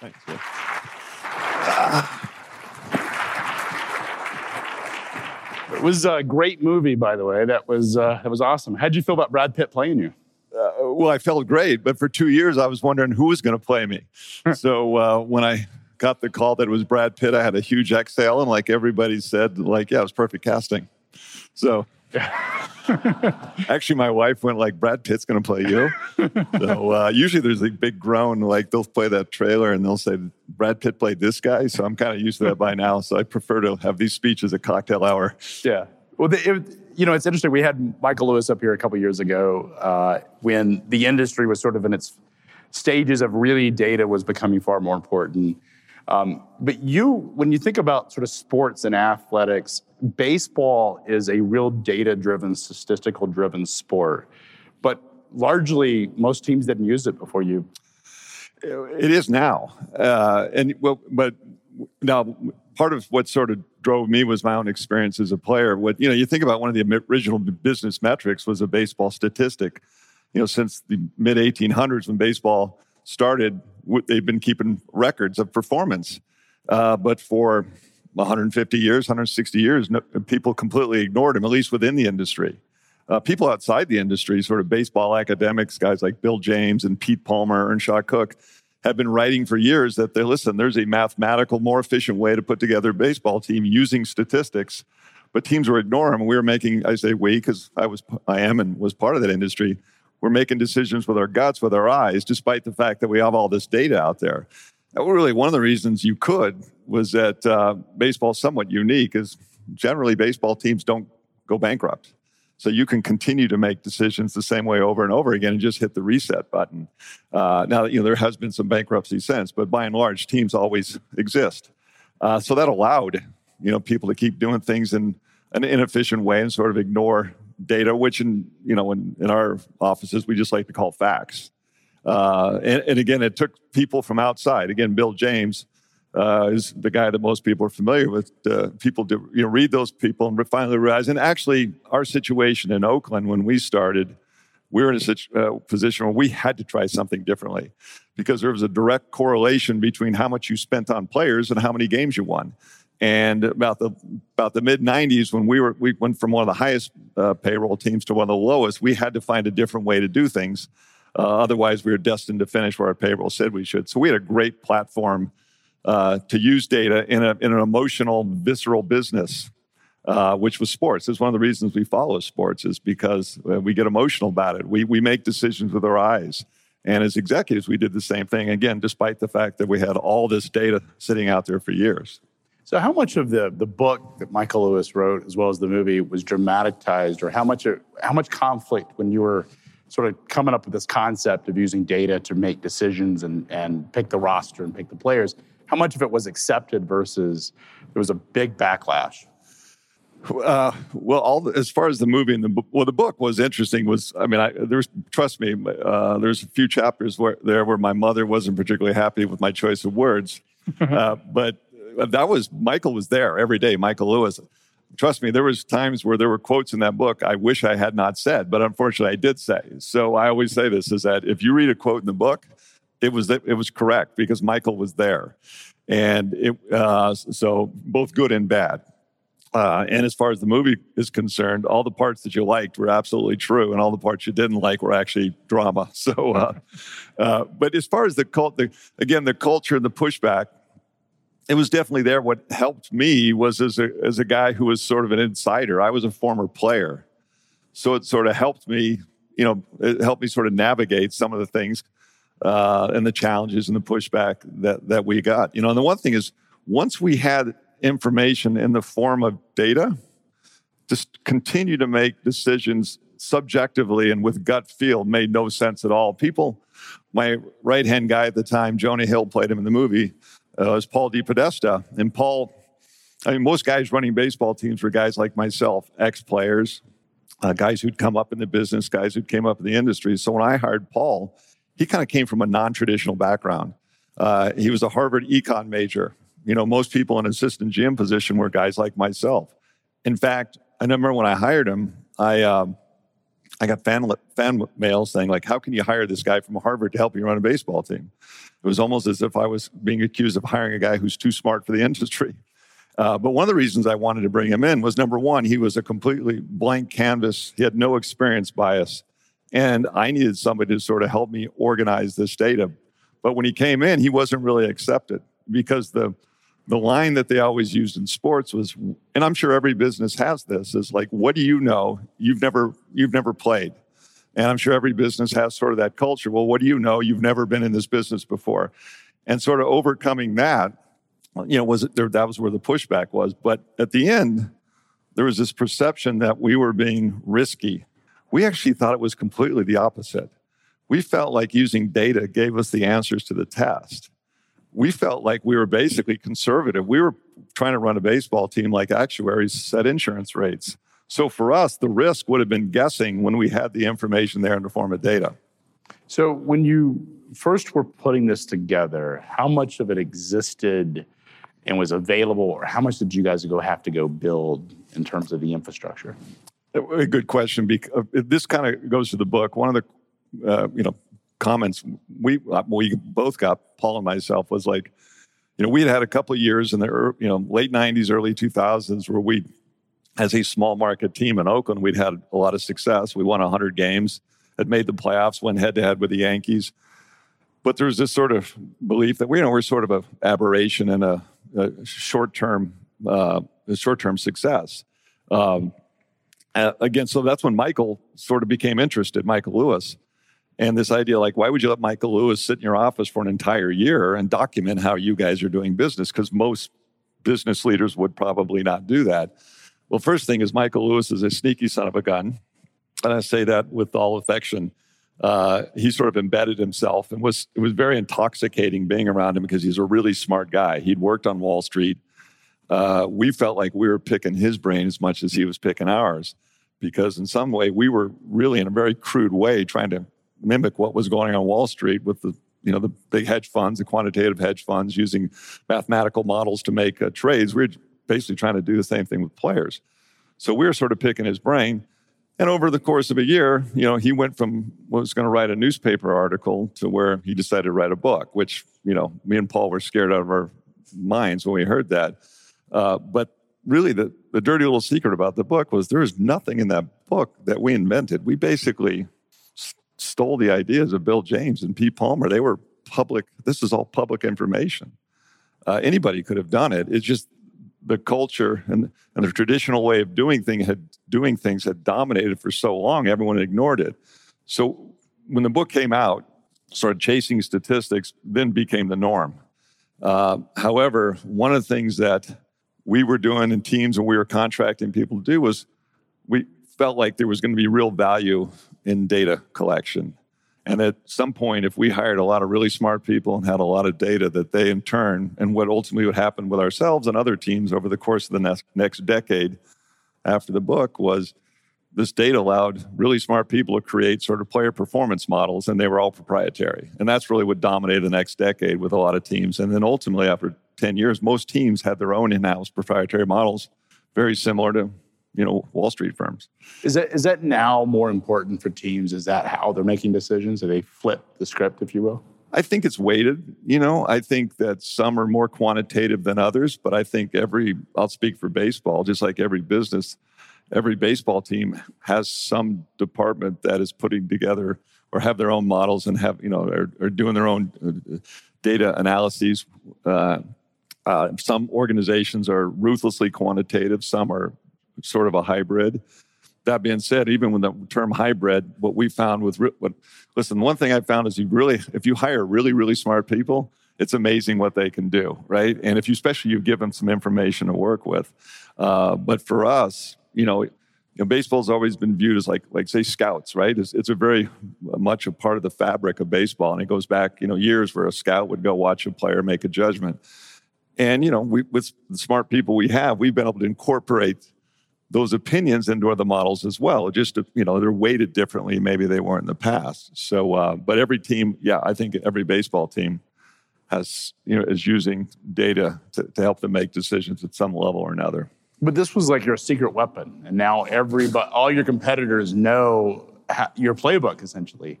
Thanks. Yeah. It was a great movie, by the way. That was uh, that was awesome. How'd you feel about Brad Pitt playing you? Uh, well, I felt great, but for two years I was wondering who was going to play me. so uh, when I got the call that it was Brad Pitt, I had a huge exhale, and like everybody said, like yeah, it was perfect casting. So. Actually, my wife went like, "Brad Pitt's going to play you." so uh, usually there's a big groan, like they'll play that trailer and they'll say, "Brad Pitt played this guy." So I'm kind of used to that by now. So I prefer to have these speeches at cocktail hour. Yeah. Well, the, it, you know, it's interesting. We had Michael Lewis up here a couple years ago uh, when the industry was sort of in its stages of really data was becoming far more important. Um, but you, when you think about sort of sports and athletics, baseball is a real data driven, statistical driven sport. But largely, most teams didn't use it before you. It is now. Uh, and well, but now part of what sort of drove me was my own experience as a player. What you know, you think about one of the original business metrics was a baseball statistic. You know, since the mid 1800s when baseball started, they've been keeping records of performance. Uh, but for 150 years, 160 years, no, people completely ignored him, at least within the industry. Uh, people outside the industry, sort of baseball academics, guys like Bill James and Pete Palmer, Earnshaw Cook, have been writing for years that they listen, there's a mathematical, more efficient way to put together a baseball team using statistics. But teams were ignoring them. We were making, I say we, because I was, I am and was part of that industry. We're making decisions with our guts, with our eyes, despite the fact that we have all this data out there. really, one of the reasons you could was that uh, baseball is somewhat unique, is generally baseball teams don't go bankrupt. So you can continue to make decisions the same way over and over again and just hit the reset button. Uh, now, you know, there has been some bankruptcy since, but by and large, teams always exist. Uh, so that allowed, you know, people to keep doing things in an inefficient way and sort of ignore data, which in, you know, in, in our offices, we just like to call facts. Uh, and, and, again, it took people from outside. Again, Bill James uh, is the guy that most people are familiar with. Uh, people do, you know, read those people and finally realize. And actually, our situation in Oakland when we started, we were in a situ- uh, position where we had to try something differently because there was a direct correlation between how much you spent on players and how many games you won. And about the about the mid '90s, when we were we went from one of the highest uh, payroll teams to one of the lowest, we had to find a different way to do things. Uh, otherwise, we were destined to finish where our payroll said we should. So we had a great platform uh, to use data in, a, in an emotional, visceral business, uh, which was sports. It's one of the reasons we follow sports is because uh, we get emotional about it. We, we make decisions with our eyes. And as executives, we did the same thing, again, despite the fact that we had all this data sitting out there for years. So, how much of the, the book that Michael Lewis wrote, as well as the movie, was dramatized, or how much how much conflict when you were sort of coming up with this concept of using data to make decisions and, and pick the roster and pick the players? how much of it was accepted versus there was a big backlash? Uh, well, all the, as far as the movie and the book, well, the book was interesting. Was I mean, I, there's trust me, uh, there's a few chapters where there where my mother wasn't particularly happy with my choice of words, uh, but that was Michael was there every day. Michael Lewis, trust me, there was times where there were quotes in that book I wish I had not said, but unfortunately I did say. So I always say this: is that if you read a quote in the book, it was it was correct because Michael was there, and it uh, so both good and bad. Uh, and as far as the movie is concerned, all the parts that you liked were absolutely true, and all the parts you didn't like were actually drama. So, uh, uh, but as far as the cult, the, again, the culture and the pushback, it was definitely there. What helped me was as a as a guy who was sort of an insider. I was a former player, so it sort of helped me. You know, it helped me sort of navigate some of the things uh, and the challenges and the pushback that that we got. You know, and the one thing is, once we had information in the form of data, just continue to make decisions subjectively and with gut feel made no sense at all. People, my right hand guy at the time, Jonah Hill played him in the movie, uh, was Paul DePodesta. And Paul, I mean, most guys running baseball teams were guys like myself, ex players, uh, guys who'd come up in the business, guys who'd came up in the industry. So when I hired Paul, he kind of came from a non-traditional background. Uh, he was a Harvard econ major. You know, most people in an assistant GM position were guys like myself. In fact, I remember when I hired him, I um, I got fan, fan mail saying, like, how can you hire this guy from Harvard to help you run a baseball team? It was almost as if I was being accused of hiring a guy who's too smart for the industry. Uh, but one of the reasons I wanted to bring him in was number one, he was a completely blank canvas. He had no experience bias. And I needed somebody to sort of help me organize this data. But when he came in, he wasn't really accepted because the the line that they always used in sports was, and I'm sure every business has this, is like, what do you know? You've never you've never played. And I'm sure every business has sort of that culture. Well, what do you know? You've never been in this business before. And sort of overcoming that, you know, was there, that was where the pushback was. But at the end, there was this perception that we were being risky. We actually thought it was completely the opposite. We felt like using data gave us the answers to the test we felt like we were basically conservative. We were trying to run a baseball team like actuaries set insurance rates. So for us, the risk would have been guessing when we had the information there in the form of data. So when you first were putting this together, how much of it existed and was available, or how much did you guys go have to go build in terms of the infrastructure? A good question. Because uh, this kind of goes to the book. One of the uh, you know comments we uh, we both got Paul and myself was like, you know, we had had a couple years in the you know late '90s, early 2000s where we, as a small market team in Oakland, we'd had a lot of success. We won 100 games, had made the playoffs, went head to head with the Yankees. But there's this sort of belief that we you know we're sort of an aberration and a, short term uh, short term success. Um, uh, again, so that's when Michael sort of became interested, Michael Lewis. And this idea, like, why would you let Michael Lewis sit in your office for an entire year and document how you guys are doing business? Because most business leaders would probably not do that. Well, first thing is Michael Lewis is a sneaky son of a gun. And I say that with all affection. Uh, he sort of embedded himself and was it was very intoxicating being around him because he's a really smart guy. He'd worked on Wall Street. Uh, we felt like we were picking his brain as much as he was picking ours because in some way we were really in a very crude way trying to mimic what was going on Wall Street with the you know the big hedge funds, the quantitative hedge funds using mathematical models to make uh, trades. We are basically trying to do the same thing with players. So we're sort of picking his brain. And over the course of a year, you know, he went from was going to write a newspaper article to where he decided to write a book, which you know, me and Paul were scared out of our minds when we heard that. Uh, but really, the the dirty little secret about the book was there is nothing in that book that we invented. We basically stole the ideas of Bill James and Pete Palmer. They were public, this is all public information. Uh, anybody could have done it. It's just the culture and, and the traditional way of doing, thing had, doing things had dominated for so long, everyone ignored it. So when the book came out, started chasing statistics, then became the norm. Uh, however, one of the things that we were doing in teams and we were contracting people to do was we felt like there was going to be real value in data collection. And at some point, if we hired a lot of really smart people and had a lot of data, that they in turn, and what ultimately would happen with ourselves and other teams over the course of the next, next decade after the book was this data allowed really smart people to create sort of player performance models, and they were all proprietary. And that's really what dominated the next decade with a lot of teams. And then ultimately, after 10 years, most teams had their own in house proprietary models, very similar to you know Wall Street firms. Is that is that now more important for teams? Is that how they're making decisions? Do they flip the script, if you will? I think it's weighted. You know, I think that some are more quantitative than others, but I think every I'll speak for baseball, just like every business, every baseball team has some department that is putting together or have their own models and have you know are, are doing their own uh, data analyses. Uh, uh, some organizations are ruthlessly quantitative. Some are sort of a hybrid. That being said, even with the term hybrid, what we found with what listen, one thing I found is you really, if you hire really, really smart people, it's amazing what they can do, right? And if you, especially, you give them some information to work with. Uh, but for us, you know, you know, always been viewed as like, like say, scouts, right? It's, it's a very much a part of the fabric of baseball, and it goes back, you know, years where a scout would go watch a player make a judgment. And you know, we, with the smart people we have, we've been able to incorporate those opinions into other models as well. Just you know, they're weighted differently. Maybe they weren't in the past. So, uh, but every team, yeah, I think every baseball team has you know is using data to, to help them make decisions at some level or another. But this was like your secret weapon, and now everybody, all your competitors know your playbook essentially.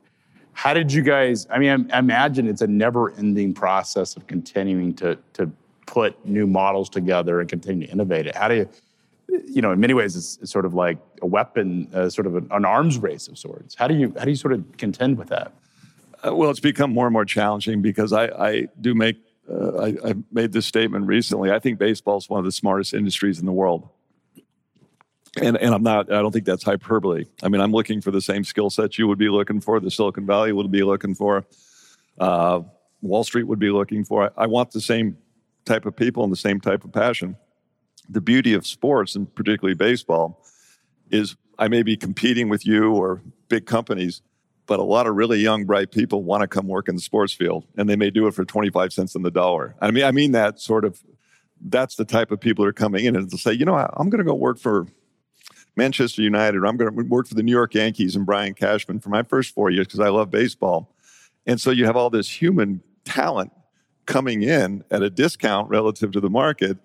How did you guys? I mean, I imagine it's a never-ending process of continuing to to put new models together and continue to innovate it. How do you? You know, in many ways, it's, it's sort of like a weapon, uh, sort of an, an, arms race of sorts. How do you how do you sort of contend with that? Uh, well, it's become more and more challenging because I, I do make uh, I, I made this statement recently. I think baseball is one of the smartest industries in the world and and I'm not. I don't think that's hyperbole. I mean, I'm looking for the same skill sets you would be looking for, the Silicon Valley would be looking for, uh, Wall Street would be looking for. I, I want the same type of people and the same type of passion. The beauty of sports, and particularly baseball, is I may be competing with you or big companies, but a lot of really young, bright people want to come work in the sports field, and they may do it for 25 cents on the dollar. I mean, I mean that sort of. That's the type of people that are coming in and they'll say, you know, I'm going to go work for Manchester United, or I'm going to work for the New York Yankees and Brian Cashman for my first four years because I love baseball. And so you have all this human talent coming in at a discount relative to the market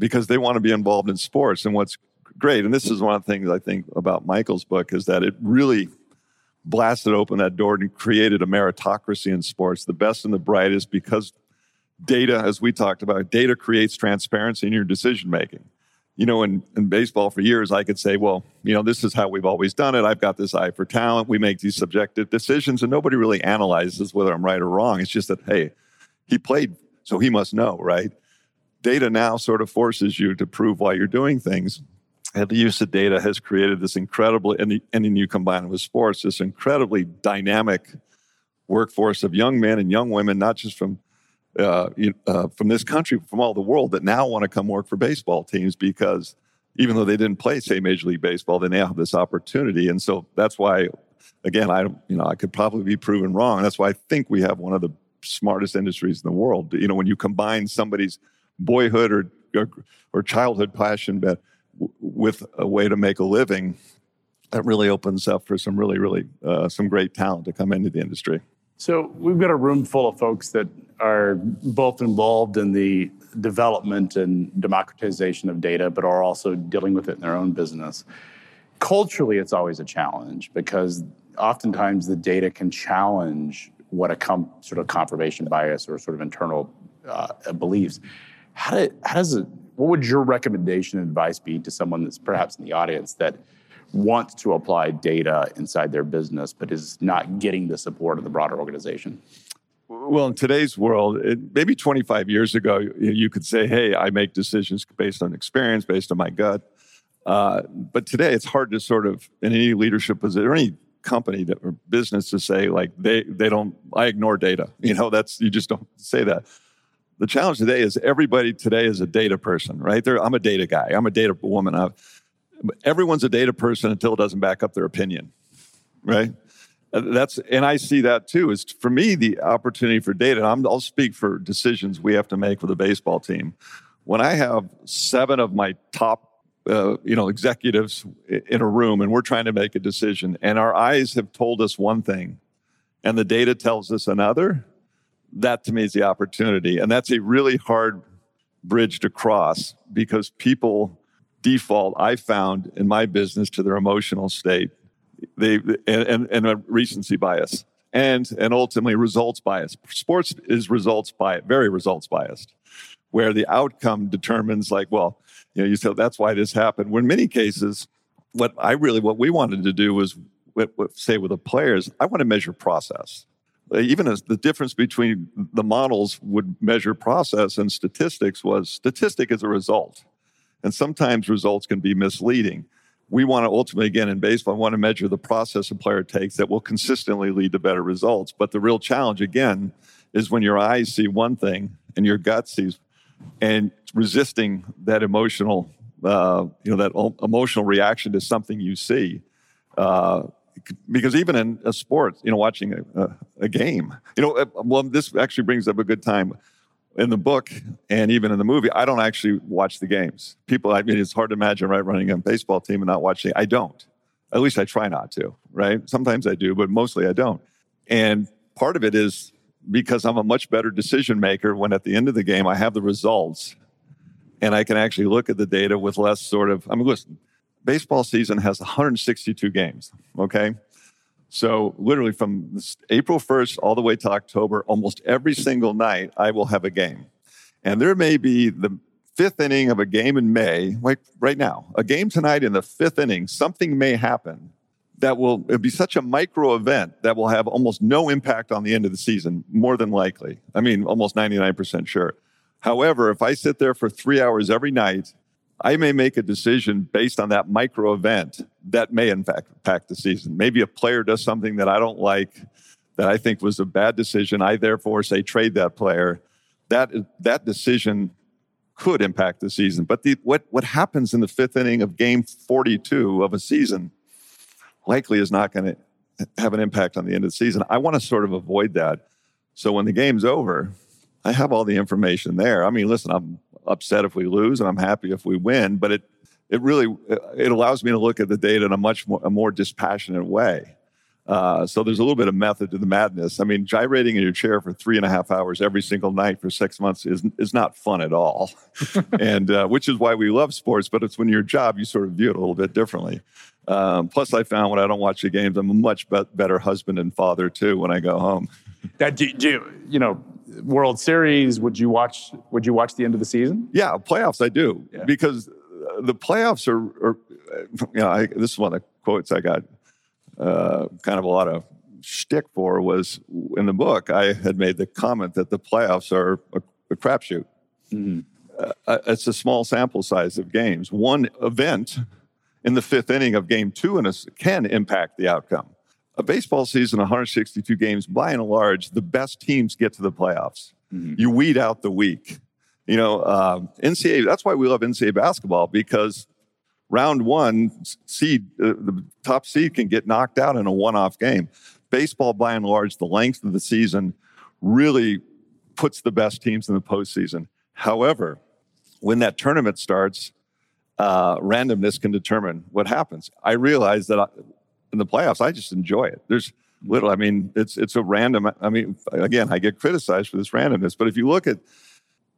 because they want to be involved in sports. And what's great, and this is one of the things I think about Michael's book, is that it really blasted open that door and created a meritocracy in sports, the best and the brightest, because data, as we talked about, data creates transparency in your decision making you know, in, in baseball for years, I could say, well, you know, this is how we've always done it. I've got this eye for talent. We make these subjective decisions, and nobody really analyzes whether I'm right or wrong. It's just that, hey, he played, so he must know, right? Data now sort of forces you to prove why you're doing things. And the use of data has created this incredible, and, the, and then you combine it with sports, this incredibly dynamic workforce of young men and young women, not just from uh, uh, from this country, from all the world, that now want to come work for baseball teams because even though they didn't play, say, Major League Baseball, they now have this opportunity. And so that's why, again, I you know I could probably be proven wrong. That's why I think we have one of the smartest industries in the world. You know, when you combine somebody's boyhood or or, or childhood passion, but with a way to make a living, that really opens up for some really, really uh, some great talent to come into the industry. So we've got a room full of folks that are both involved in the development and democratization of data, but are also dealing with it in their own business. Culturally, it's always a challenge because oftentimes the data can challenge what a com- sort of confirmation bias or sort of internal uh, beliefs. How, how does it? What would your recommendation and advice be to someone that's perhaps in the audience that wants to apply data inside their business, but is not getting the support of the broader organization? Well, in today's world, it, maybe 25 years ago, you could say, hey, I make decisions based on experience, based on my gut. Uh, but today, it's hard to sort of, in any leadership position or any company that, or business to say, like, they, they don't, I ignore data. You know, that's, you just don't say that. The challenge today is everybody today is a data person, right? They're, I'm a data guy, I'm a data woman. I've, everyone's a data person until it doesn't back up their opinion, right? Uh, that's and I see that too. Is for me the opportunity for data. i will speak for decisions we have to make with a baseball team. When I have seven of my top, uh, you know, executives in a room and we're trying to make a decision, and our eyes have told us one thing, and the data tells us another. That to me is the opportunity, and that's a really hard bridge to cross because people default I found in my business to their emotional state. They and, and, a recency bias and and ultimately results bias. Sports is results bias, very results biased, where the outcome determines like, well, you know, you say that's why this happened. When in many cases, what I really what we wanted to do was what, what, say with the players, I want to measure process. Even as the difference between the models would measure process and statistics was statistic is a result and sometimes results can be misleading. We want to ultimately, again, in baseball, want to measure the process a player takes that will consistently lead to better results. But the real challenge, again, is when your eyes see one thing and your gut sees, and resisting that emotional, uh, you know, that emotional reaction to something you see. Uh, because even in a sport, you know, watching a, a, a game, you know, uh, well, this actually brings up a good time in the book and even in the movie, I don't actually watch the games. People, I mean, it's hard to imagine, right, running a baseball team and not watching. I don't. At least I try not to, right? Sometimes I do, but mostly I don't. And part of it is because I'm a much better decision maker when at the end of the game I have the results and I can actually look at the data with less sort of, I mean, listen, baseball season has 162 games, okay? So literally from April 1st all the way to October, almost every single night, I will have a game. And there may be the fifth inning of a game in May, like right now, a game tonight in the fifth inning, something may happen that will it'll be such a micro event that will have almost no impact on the end of the season, more than likely. I mean, almost 99% sure. However, if I sit there for three hours every night, I may make a decision based on that micro event that may in fact impact the season. Maybe a player does something that I don't like, that I think was a bad decision. I therefore say trade that player. That that decision could impact the season. But the, what what happens in the fifth inning of game 42 of a season likely is not going to have an impact on the end of the season. I want to sort of avoid that. So when the game's over, I have all the information there. I mean, listen, I'm upset if we lose and I'm happy if we win, but it it really it allows me to look at the data in a much more a more dispassionate way. Uh, so there's a little bit of method to the madness. I mean, gyrating in your chair for three and a half hours every single night for six months is is not fun at all, and uh, which is why we love sports. But it's when your job you sort of view it a little bit differently. Um, plus, I found when I don't watch the games, I'm a much be- better husband and father too when I go home. That do, do, you know, World Series? Would you watch? Would you watch the end of the season? Yeah, playoffs I do yeah. because the playoffs are, are you know, I, this is one of the quotes I got uh, kind of a lot of shtick for was in the book. I had made the comment that the playoffs are a, a crapshoot. Mm-hmm. Uh, it's a small sample size of games. One event in the fifth inning of game two in a, can impact the outcome. A baseball season, 162 games, by and large, the best teams get to the playoffs. Mm-hmm. You weed out the weak. You know, uh, NCAA, that's why we love NCAA basketball because round one seed, uh, the top seed can get knocked out in a one off game. Baseball, by and large, the length of the season really puts the best teams in the postseason. However, when that tournament starts, uh, randomness can determine what happens. I realize that I, in the playoffs, I just enjoy it. There's little, I mean, it's it's a random. I mean, again, I get criticized for this randomness, but if you look at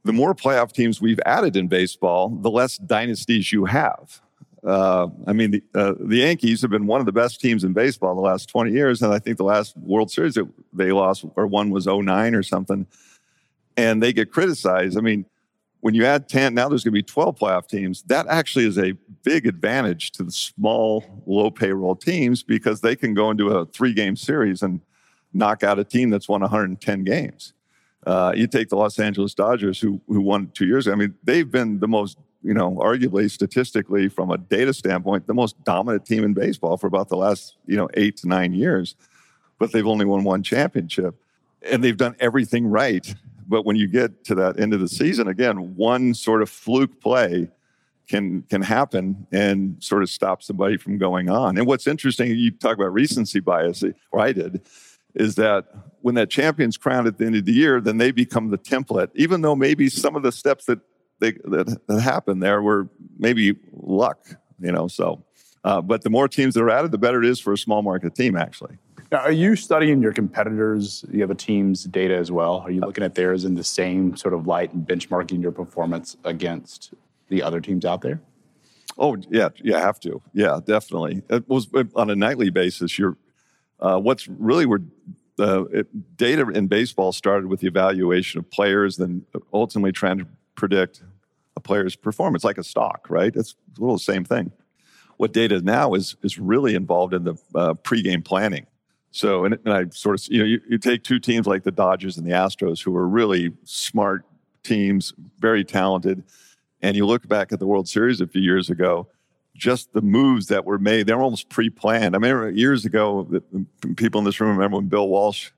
the more playoff teams we've added in baseball, the less dynasties you have. Uh, I mean, the, uh, the Yankees have been one of the best teams in baseball the last 20 years. And I think the last World Series that they lost, or one was 09 or something. And they get criticized. I mean, when you add 10, now there's going to be 12 playoff teams. That actually is a big advantage to the small, low payroll teams because they can go into a three game series and knock out a team that's won 110 games. Uh, you take the Los Angeles Dodgers, who who won two years. Ago. I mean, they've been the most, you know, arguably statistically from a data standpoint, the most dominant team in baseball for about the last, you know, eight to nine years. But they've only won one championship, and they've done everything right but when you get to that end of the season, again, one sort of fluke play can can happen and sort of stop somebody from going on. And what's interesting, you talk about recency bias, or I did, is that when that champion's crowned at the end of the year, then they become the template, even though maybe some of the steps that they that, that happened there were maybe luck, you know. So, uh, but the more teams that are added, the better it is for a small market team, actually. Now, are you studying your competitors? You have a team's data as well. Are you looking at theirs in the same sort of light and benchmarking your performance against the other teams out there? Oh yeah, yeah, have to. Yeah, definitely. It was on a nightly basis. You're uh, what's really where the it, data in baseball started with the evaluation of players, then ultimately trying to predict a player's performance, like a stock, right? It's a little the same thing. What data now is is really involved in the uh, pregame planning. So, and, and I sort of, you know, you, you, take two teams like the Dodgers and the Astros, who are really smart teams, very talented, and you look back at the World Series a few years ago, just the moves that were made, they're almost pre-planned. I mean, years ago, people in this room remember when Bill Walsh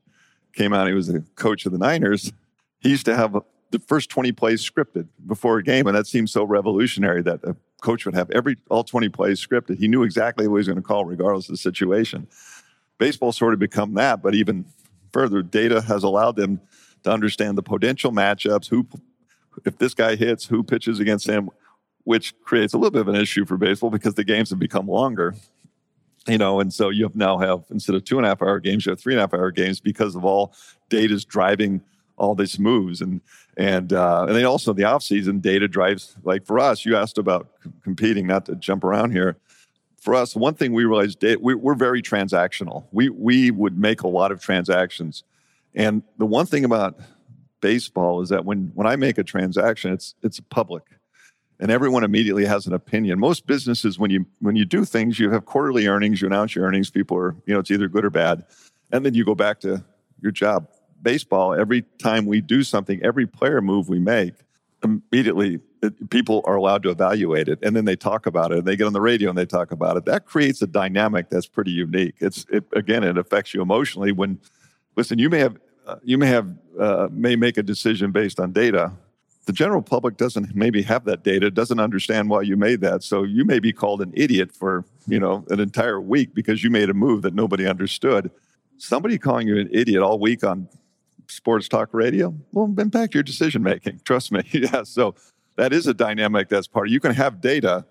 came out, he was the coach of the Niners. He used to have the first 20 plays scripted before a game, and that seemed so revolutionary that a coach would have every all 20 plays scripted. He knew exactly what he was going to call, regardless of the situation baseball sort of become that, but even further, data has allowed them to understand the potential matchups, who if this guy hits, who pitches against him, which creates a little bit of an issue for baseball because the games have become longer. You know, and so you now have instead of two and a half hour games, you have three and a half hour games because of all data's driving all these moves and and uh, and then also the off season data drives like for us. You asked about competing, not to jump around here for us, one thing we realized we, we're very transactional. We we would make a lot of transactions, and the one thing about baseball is that when when I make a transaction, it's it's public, and everyone immediately has an opinion. Most businesses, when you when you do things, you have quarterly earnings, you announce your earnings. People are you know it's either good or bad, and then you go back to your job. Baseball, every time we do something, every player move we make, immediately it, people are allowed to evaluate it and then they talk about it and they get on the radio and they talk about it. That creates a dynamic that's pretty unique. It's it, again it affects you emotionally when listen you may have uh, you may have uh, may make a decision based on data. The general public doesn't maybe have that data doesn't understand why you made that. So you may be called an idiot for you know an entire week because you made a move that nobody understood. Somebody calling you an idiot all week on sports talk radio? Will impact your decision making trust me. Yeah so that is a dynamic that's part of you can have data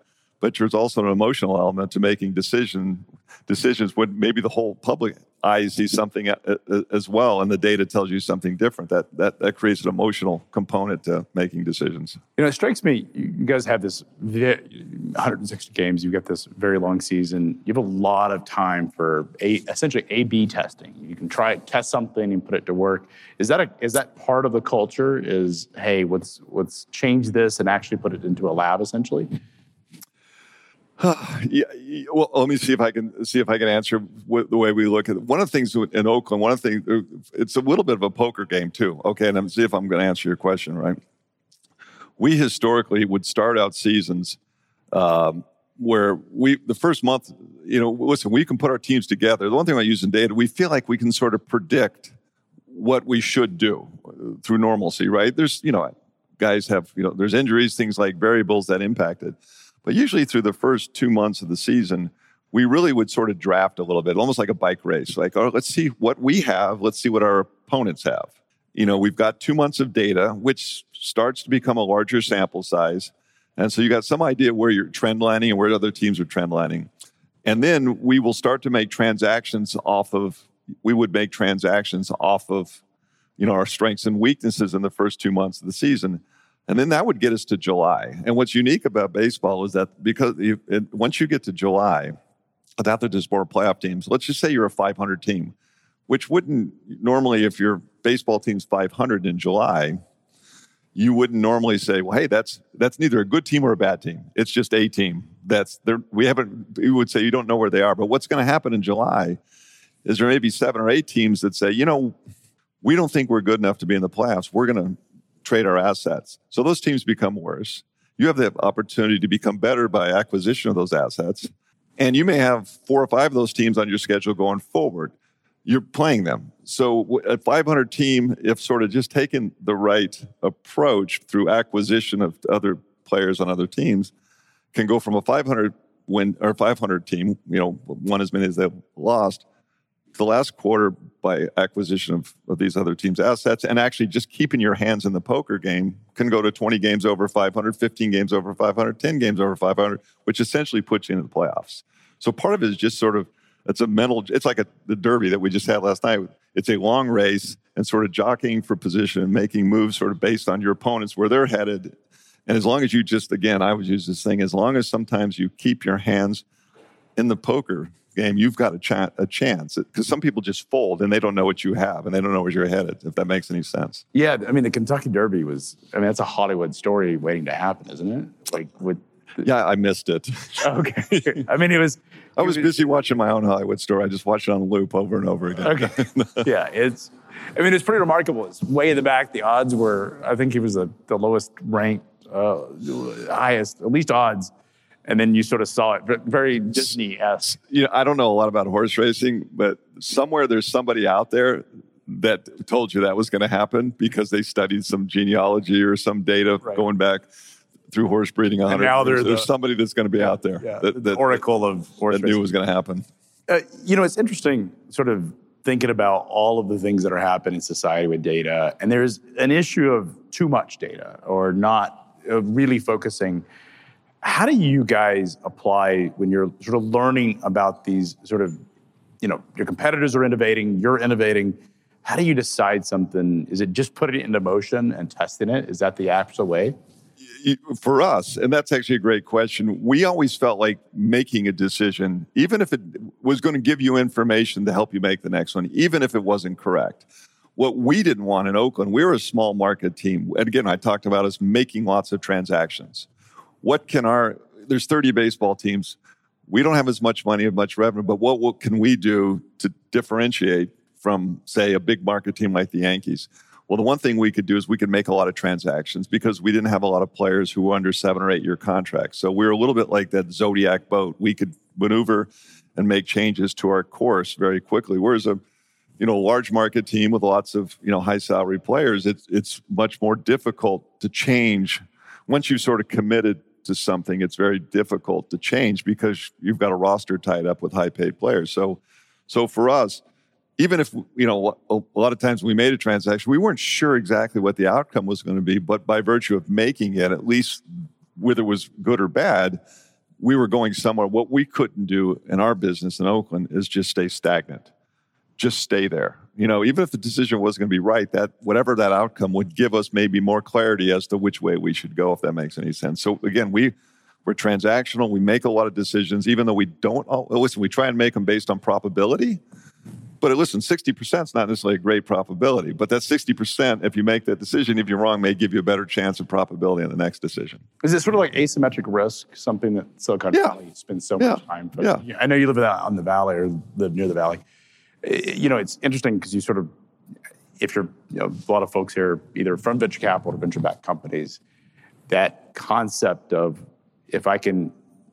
but there's also an emotional element to making decision decisions when maybe the whole public eye sees something uh, uh, as well and the data tells you something different. That that, that creates an emotional component to making decisions. You know it strikes me you guys have this 160 games you've got this very long season. You have a lot of time for a, essentially a b testing. You can try test something and put it to work. Is that a, is that part of the culture is hey let's let's change this and actually put it into a lab essentially yeah, well, let me see if I can see if I can answer the way we look at it. One of the things in Oakland, one of the things, uh, it's a little bit of a poker game too. Okay, and I'm see if I'm going to answer your question right. We historically would start out seasons um, where we the first month, you know, listen, we can put our teams together. The one thing I use in data, we feel like we can sort of predict what we should do uh, through normalcy, right? There's, you know, guys have, you know, there's injuries, things like variables that impact it. But usually through the first two months of the season, we really would sort of draft a little bit, almost like a bike race. Like, oh, let's see what we have. Let's see what our opponents have. You know, we've got two months of data, which starts to become a larger sample size. And so you got some idea where you're trend lining and where other teams are trend lining. And then we will start to make transactions off of, we would make transactions off of, you know, our strengths and weaknesses in the first two months of the season. And then that would get us to July. And what's unique about baseball is that because you, it, once you get to July, without the more playoff teams, let's just say you're a 500 team, which wouldn't normally, if your baseball team's 500 in July, you wouldn't normally say, well, hey, that's that's neither a good team or a bad team. It's just a team. That's there. We haven't. You would say you don't know where they are. But what's going to happen in July is there may be seven or eight teams that say, you know, we don't think we're good enough to be in the playoffs. We're going to trade our assets. So those teams become worse. You have the opportunity to become better by acquisition of those assets. And you may have four or five of those teams on your schedule going forward. You're playing them. So a 500 team, if sort of just taken the right approach through acquisition of other players on other teams, can go from a 500 win or 500 team, you know, one as many as they've lost, the last quarter by acquisition of, of these other teams' assets and actually just keeping your hands in the poker game can go to 20 games over 500, 15 games over 500, 10 games over 500, which essentially puts you into the playoffs. So part of it is just sort of it's a mental it's like a, the derby that we just had last night it's a long race and sort of jockeying for position making moves sort of based on your opponents where they're headed and as long as you just again i would use this thing as long as sometimes you keep your hands in the poker game, you've got a, ch- a chance because some people just fold and they don't know what you have and they don't know where you're headed. If that makes any sense. Yeah, I mean the Kentucky Derby was. I mean that's a Hollywood story waiting to happen, isn't it? Like with. Yeah, I missed it. okay. I mean, it was. I was, was busy watching my own Hollywood story. I just watched it on loop over and over again. Okay. yeah, it's. I mean, it's pretty remarkable. It's way in the back. The odds were. I think he was the, the lowest ranked, uh, highest, at least odds and then you sort of saw it very Disney-esque. You know, I don't know a lot about horse racing, but somewhere there's somebody out there that told you that was going to happen because they studied some genealogy or some data right. going back through horse breeding. And now there's, there's the, somebody that's going to be yeah, out there yeah, that, that, oracle of horse that racing. knew was going to happen. Uh, you know, it's interesting, sort of thinking about all of the things that are happening in society with data, and there's an issue of too much data or not uh, really focusing how do you guys apply when you're sort of learning about these sort of, you know, your competitors are innovating, you're innovating. How do you decide something? Is it just putting it into motion and testing it? Is that the actual way? for us, and that's actually a great question, we always felt like making a decision, even if it was going to give you information to help you make the next one, even if it wasn't correct. What we didn't want in Oakland, we were a small market team. And again, I talked about us making lots of transactions. What can our, there's 30 baseball teams. We don't have as much money, and much revenue, but what, what can we do to differentiate from, say, a big market team like the Yankees? Well, the one thing we could do is we could make a lot of transactions because we didn't have a lot of players who were under seven or eight year contracts. So we were a little bit like that Zodiac boat. We could maneuver and make changes to our course very quickly. Whereas a you know large market team with lots of you know high salary players, it's it's much more difficult to change once you've sort of committed to something. It's very difficult to change because you've got a roster tied up with high paid players. So so for us even if you know a lot of times we made a transaction we weren't sure exactly what the outcome was going to be but by virtue of making it at least whether it was good or bad we were going somewhere what we couldn't do in our business in oakland is just stay stagnant just stay there you know even if the decision was going to be right that whatever that outcome would give us maybe more clarity as to which way we should go if that makes any sense so again we we're transactional we make a lot of decisions even though we don't listen we try and make them based on probability but uh, listen, 60% is not necessarily a great probability, but that 60%, if you make that decision, if you're wrong, may give you a better chance of probability in the next decision. Is it sort of like asymmetric risk, something that Silicon yeah. Valley spends so yeah. much time? Yeah. I know you live on the valley or live near the valley. You know, it's interesting because you sort of, if you're, you know, a lot of folks here, either from venture capital or venture backed companies, that concept of if I can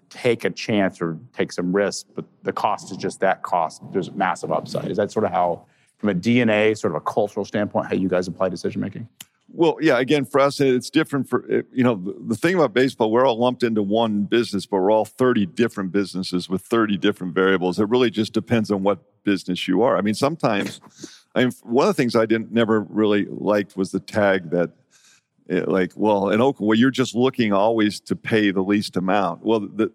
take a chance or take some risk, but the cost is just that cost. There's massive upside. Is that sort of how, from a DNA, sort of a cultural standpoint, how you guys apply decision making? Well, yeah. Again, for us, it's different. For eh, you know, the, the, thing about baseball, we're all lumped into one business, but we're all thirty different businesses with thirty different variables. It really just depends on what business you are. I mean, sometimes, I mean, one of the things I didn't never really liked was the tag that eh, like well in oakland well you're just looking always to pay the least amount well the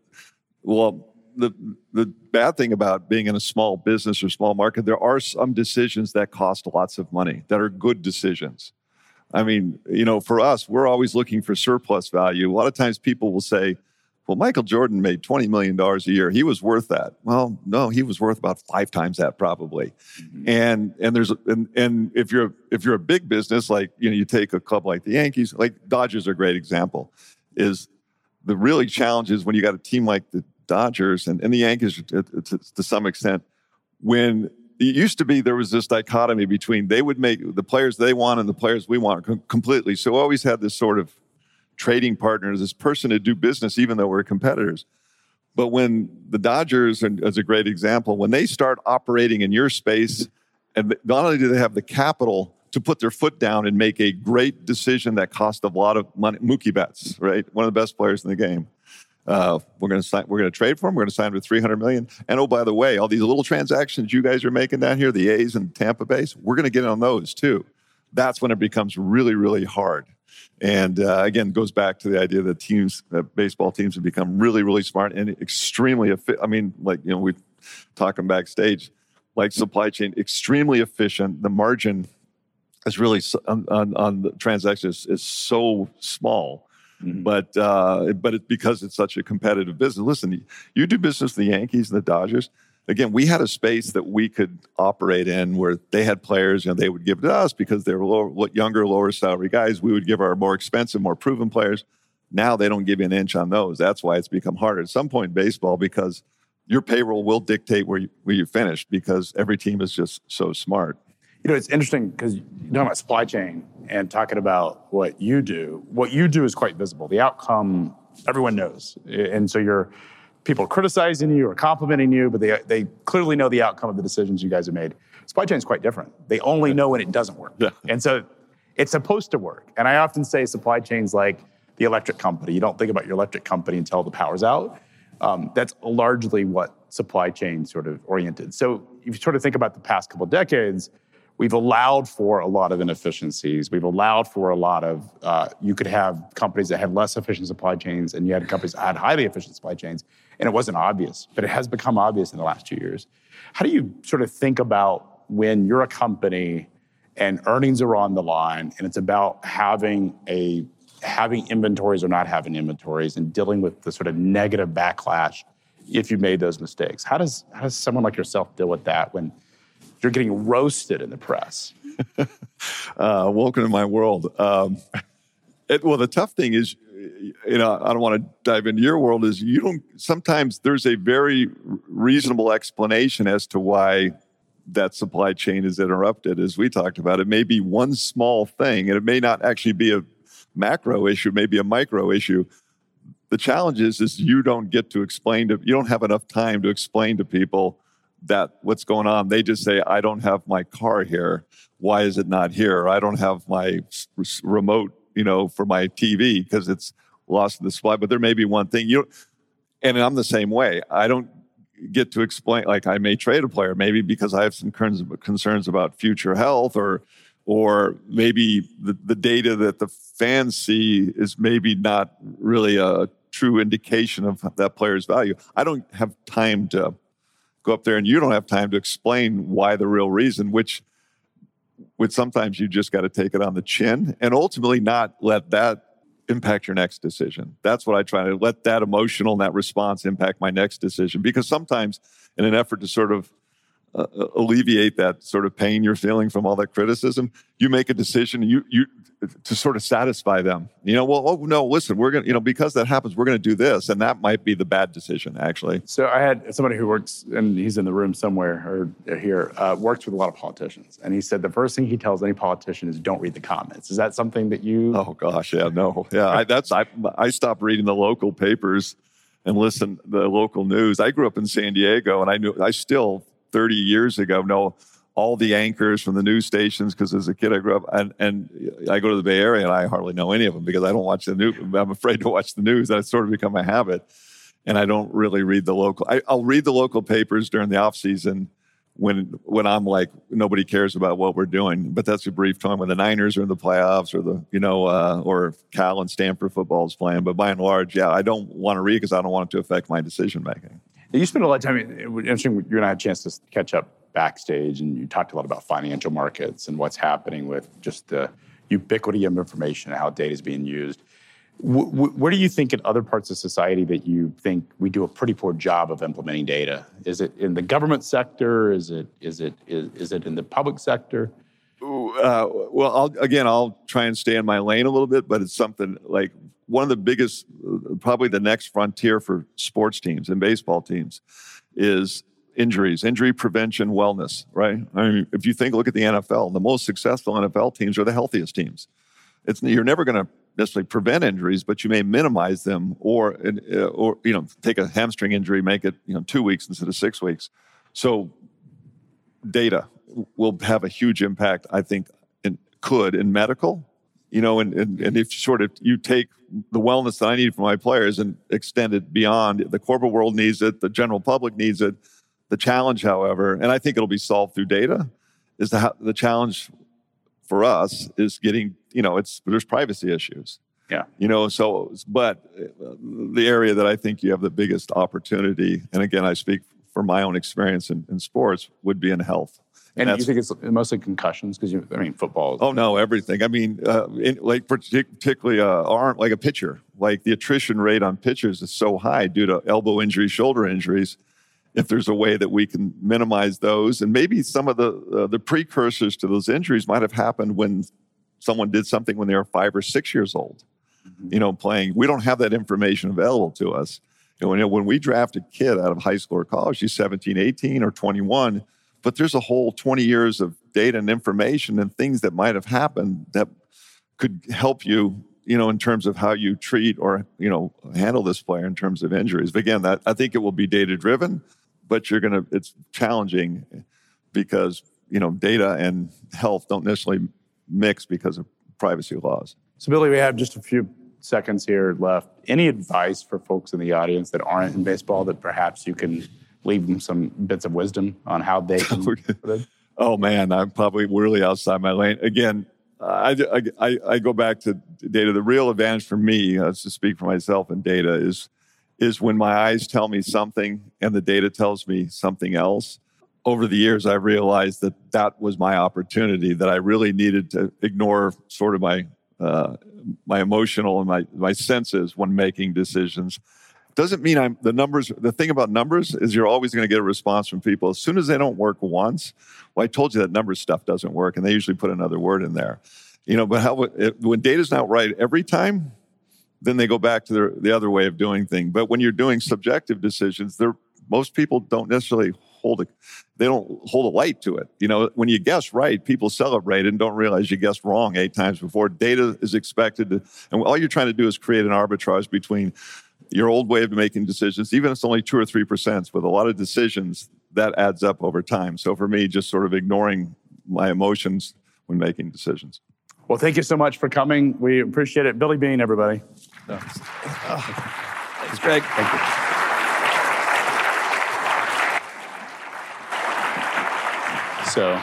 well the the bad thing about being in a small business or small market there are some decisions that cost lots of money that are good decisions i mean you know for us we're always looking for surplus value a lot of times people will say well, Michael Jordan made $20 million a year. He was worth that. Well, no, he was worth about five times that probably. Mm-hmm. And and there's and, and if you're if you're a big business, like you know, you take a club like the Yankees, like Dodgers are a great example, is the really challenge is when you got a team like the Dodgers and, and the Yankees to, to, to some extent, when it used to be there was this dichotomy between they would make the players they want and the players we want completely. So we always had this sort of trading partner, this person to do business, even though we're competitors. But when the Dodgers, and as a great example, when they start operating in your space, and not only do they have the capital to put their foot down and make a great decision that cost a lot of money, Mookie Betts, right, one of the best players in the game. Uh, we're going to sign. We're going to trade for him. We're going to sign for 300 million. And oh, by the way, all these little transactions you guys are making down here, the A's and Tampa Bay, we're going to get on those too. That's when it becomes really, really hard. And uh, again, goes back to the idea that teams, baseball teams have become really, really smart and extremely efficient. I mean, like, you know, we talking backstage, like supply chain, extremely efficient. The margin is really on, on, on the transactions is, is so small. Mm-hmm. But uh, but it's because it's such a competitive business. Listen, you do business the Yankees and the Dodgers again, we had a space that we could operate in where they had players, you know, they would give to us because they were lower, younger, lower salary guys. We would give our more expensive, more proven players. Now they don't give you an inch on those. That's why it's become harder at some point in baseball because your payroll will dictate where you, where you finish because every team is just so smart. You know, it's interesting because you're talking about supply chain and talking about what you do. What you do is quite visible. The outcome, everyone knows. And so you're people criticizing you or complimenting you, but they, they clearly know the outcome of the decisions you guys have made. Supply chain is quite different. They only know when it doesn't work. Yeah. And so it's supposed to work. And I often say supply chain's like the electric company. You don't think about your electric company until the power's out. Um, that's largely what supply chain sort of oriented. So if you sort of think about the past couple decades, we've allowed for a lot of inefficiencies. We've allowed for a lot of, uh, you could have companies that had less efficient supply chains and you had companies that had highly efficient supply chains, and it wasn't obvious, but it has become obvious in the last two years. How do you sort of think about when you're a company and earnings are on the line and it's about having a having inventories or not having inventories and dealing with the sort of negative backlash if you made those mistakes. How does how does someone like yourself deal with that when you're getting roasted in the press? uh, welcome to my world. Um, it, well, the tough thing is, you know, I don't want to dive into your world. Is you don't sometimes there's a very reasonable explanation as to why that supply chain is interrupted. As we talked about, it may be one small thing, and it may not actually be a macro issue, maybe a micro issue. The challenge is, is you don't get to explain to you don't have enough time to explain to people that what's going on. They just say, "I don't have my car here. Why is it not here? I don't have my remote, you know, for my TV because it's lost in the supply." But there may be one thing you, and I'm the same way. I don't get to explain. Like I may trade a player, maybe because I have some concerns about future health or or maybe the, the data that the fans see is maybe not really a true indication of that player's value. I don't have time to go up there and you don't have time to explain why the real reason, which which sometimes you just got to take it on the chin and ultimately not let that impact your next decision. That's what I try to let that emotional and that response impact my next decision because sometimes in an effort to sort of uh, uh, alleviate that sort of pain you're feeling from all that criticism, you make a decision you you to sort of satisfy them. You know, well, oh no, listen, we're gonna, you know, because that happens, we're gonna do this, and that might be the bad decision, actually. So I had somebody who works, and he's in the room somewhere or here, uh, works with a lot of politicians, and he said the first thing he tells any politician is don't read the comments. Is that something that you? Oh gosh, yeah, no, yeah, I, that's I I stopped reading the local papers and listen the local news. I grew up in San Diego, and I knew I still 30 years ago know all the anchors from the news stations because as a kid I grew up and, and I go to the Bay Area and I hardly know any of them because I don't watch the news. I'm afraid to watch the news. That's sort of become a habit. And I don't really read the local. I, will read the local papers during the off season when when I'm like nobody cares about what we're doing. But that's a brief time when the Niners are in the playoffs or the you know uh, or Cal and Stanford football is playing. But by and large, yeah, I don't want to read because I don't want it to affect my decision making. You spent a lot of time. It was interesting. You and I had a chance to catch up backstage, and you talked a lot about financial markets and what's happening with just the ubiquity of information and how data is being used. where do you think in other parts of society that you think we do a pretty poor job of implementing data? Is it in the government sector? Is it is it is, is it in the public sector? Uh, well, I'll, again, I'll try and stay in my lane a little bit, but it's something like one of the biggest, probably the next frontier for sports teams and baseball teams is injuries, injury prevention, wellness, right? I mean, if you think, look at the NFL, the most successful NFL teams are the healthiest teams. It's, you're never going to necessarily prevent injuries, but you may minimize them or, uh, or, you know, take a hamstring injury, make it, you know, two weeks instead of six weeks. So data will have a huge impact, I think, in, could in medical you know, and, and, and if sort of you take the wellness that I need for my players and extend it beyond the corporate world needs it, the general public needs it. The challenge, however, and I think it'll be solved through data, is the the challenge for us is getting you know it's there's privacy issues. Yeah. You know, so but uh, the area that I think you have the biggest opportunity, and again, I speak from my own experience in, in sports, would be in health. And, you think it's mostly concussions because you, I mean football. Oh no, everything. I mean, uh, in, like particularly uh, arm, like a pitcher. Like the attrition rate on pitchers is so high due to elbow injuries, shoulder injuries. If there's a way that we can minimize those, and maybe some of the uh, the precursors to those injuries might have happened when someone did something when they were five or six years old. Mm-hmm. You know, playing. We don't have that information available to us. And when, when we draft a kid out of high school or college, he's 17, 18, or 21 but there's a whole 20 years of data and information and things that might have happened that could help you you know in terms of how you treat or you know handle this player in terms of injuries. But again that i think it will be data driven but you're to it's challenging because you know data and health don't necessarily mix because of privacy laws. So billy we have just a few seconds here left. Any advice for folks in the audience that aren't in baseball that perhaps you can leave them some bits of wisdom on how they oh man, I'm probably really outside my lane again. I, I, I go back to data. The real advantage for me, uh, to speak for myself and data, is is when my eyes tell me something and the data tells me something else. Over the years, I realized that that was my opportunity. That I really needed to ignore sort of my uh, my emotional and my my senses when making decisions. Doesn't mean I'm the numbers. The thing about numbers is you're always going to get a response from people as soon as they don't work once. Well, I told you that numbers stuff doesn't work, and they usually put another word in there. You know, but how it, when data's not right every time, then they go back to their, the other way of doing things. But when you're doing subjective decisions, they're most people don't necessarily hold a they don't hold a light to it. You know, when you guess right, people celebrate and don't realize you guessed wrong eight times before. Data is expected to, and all you're trying to do is create an arbitrage between your old way of making decisions, even if it's only two or three percent, with a lot of decisions, that adds up over time. So for me, just sort of ignoring my emotions when making decisions. Well, thank you so much for coming. We appreciate it. Billy Beane, everybody. Thanks, Craig. Thank you. So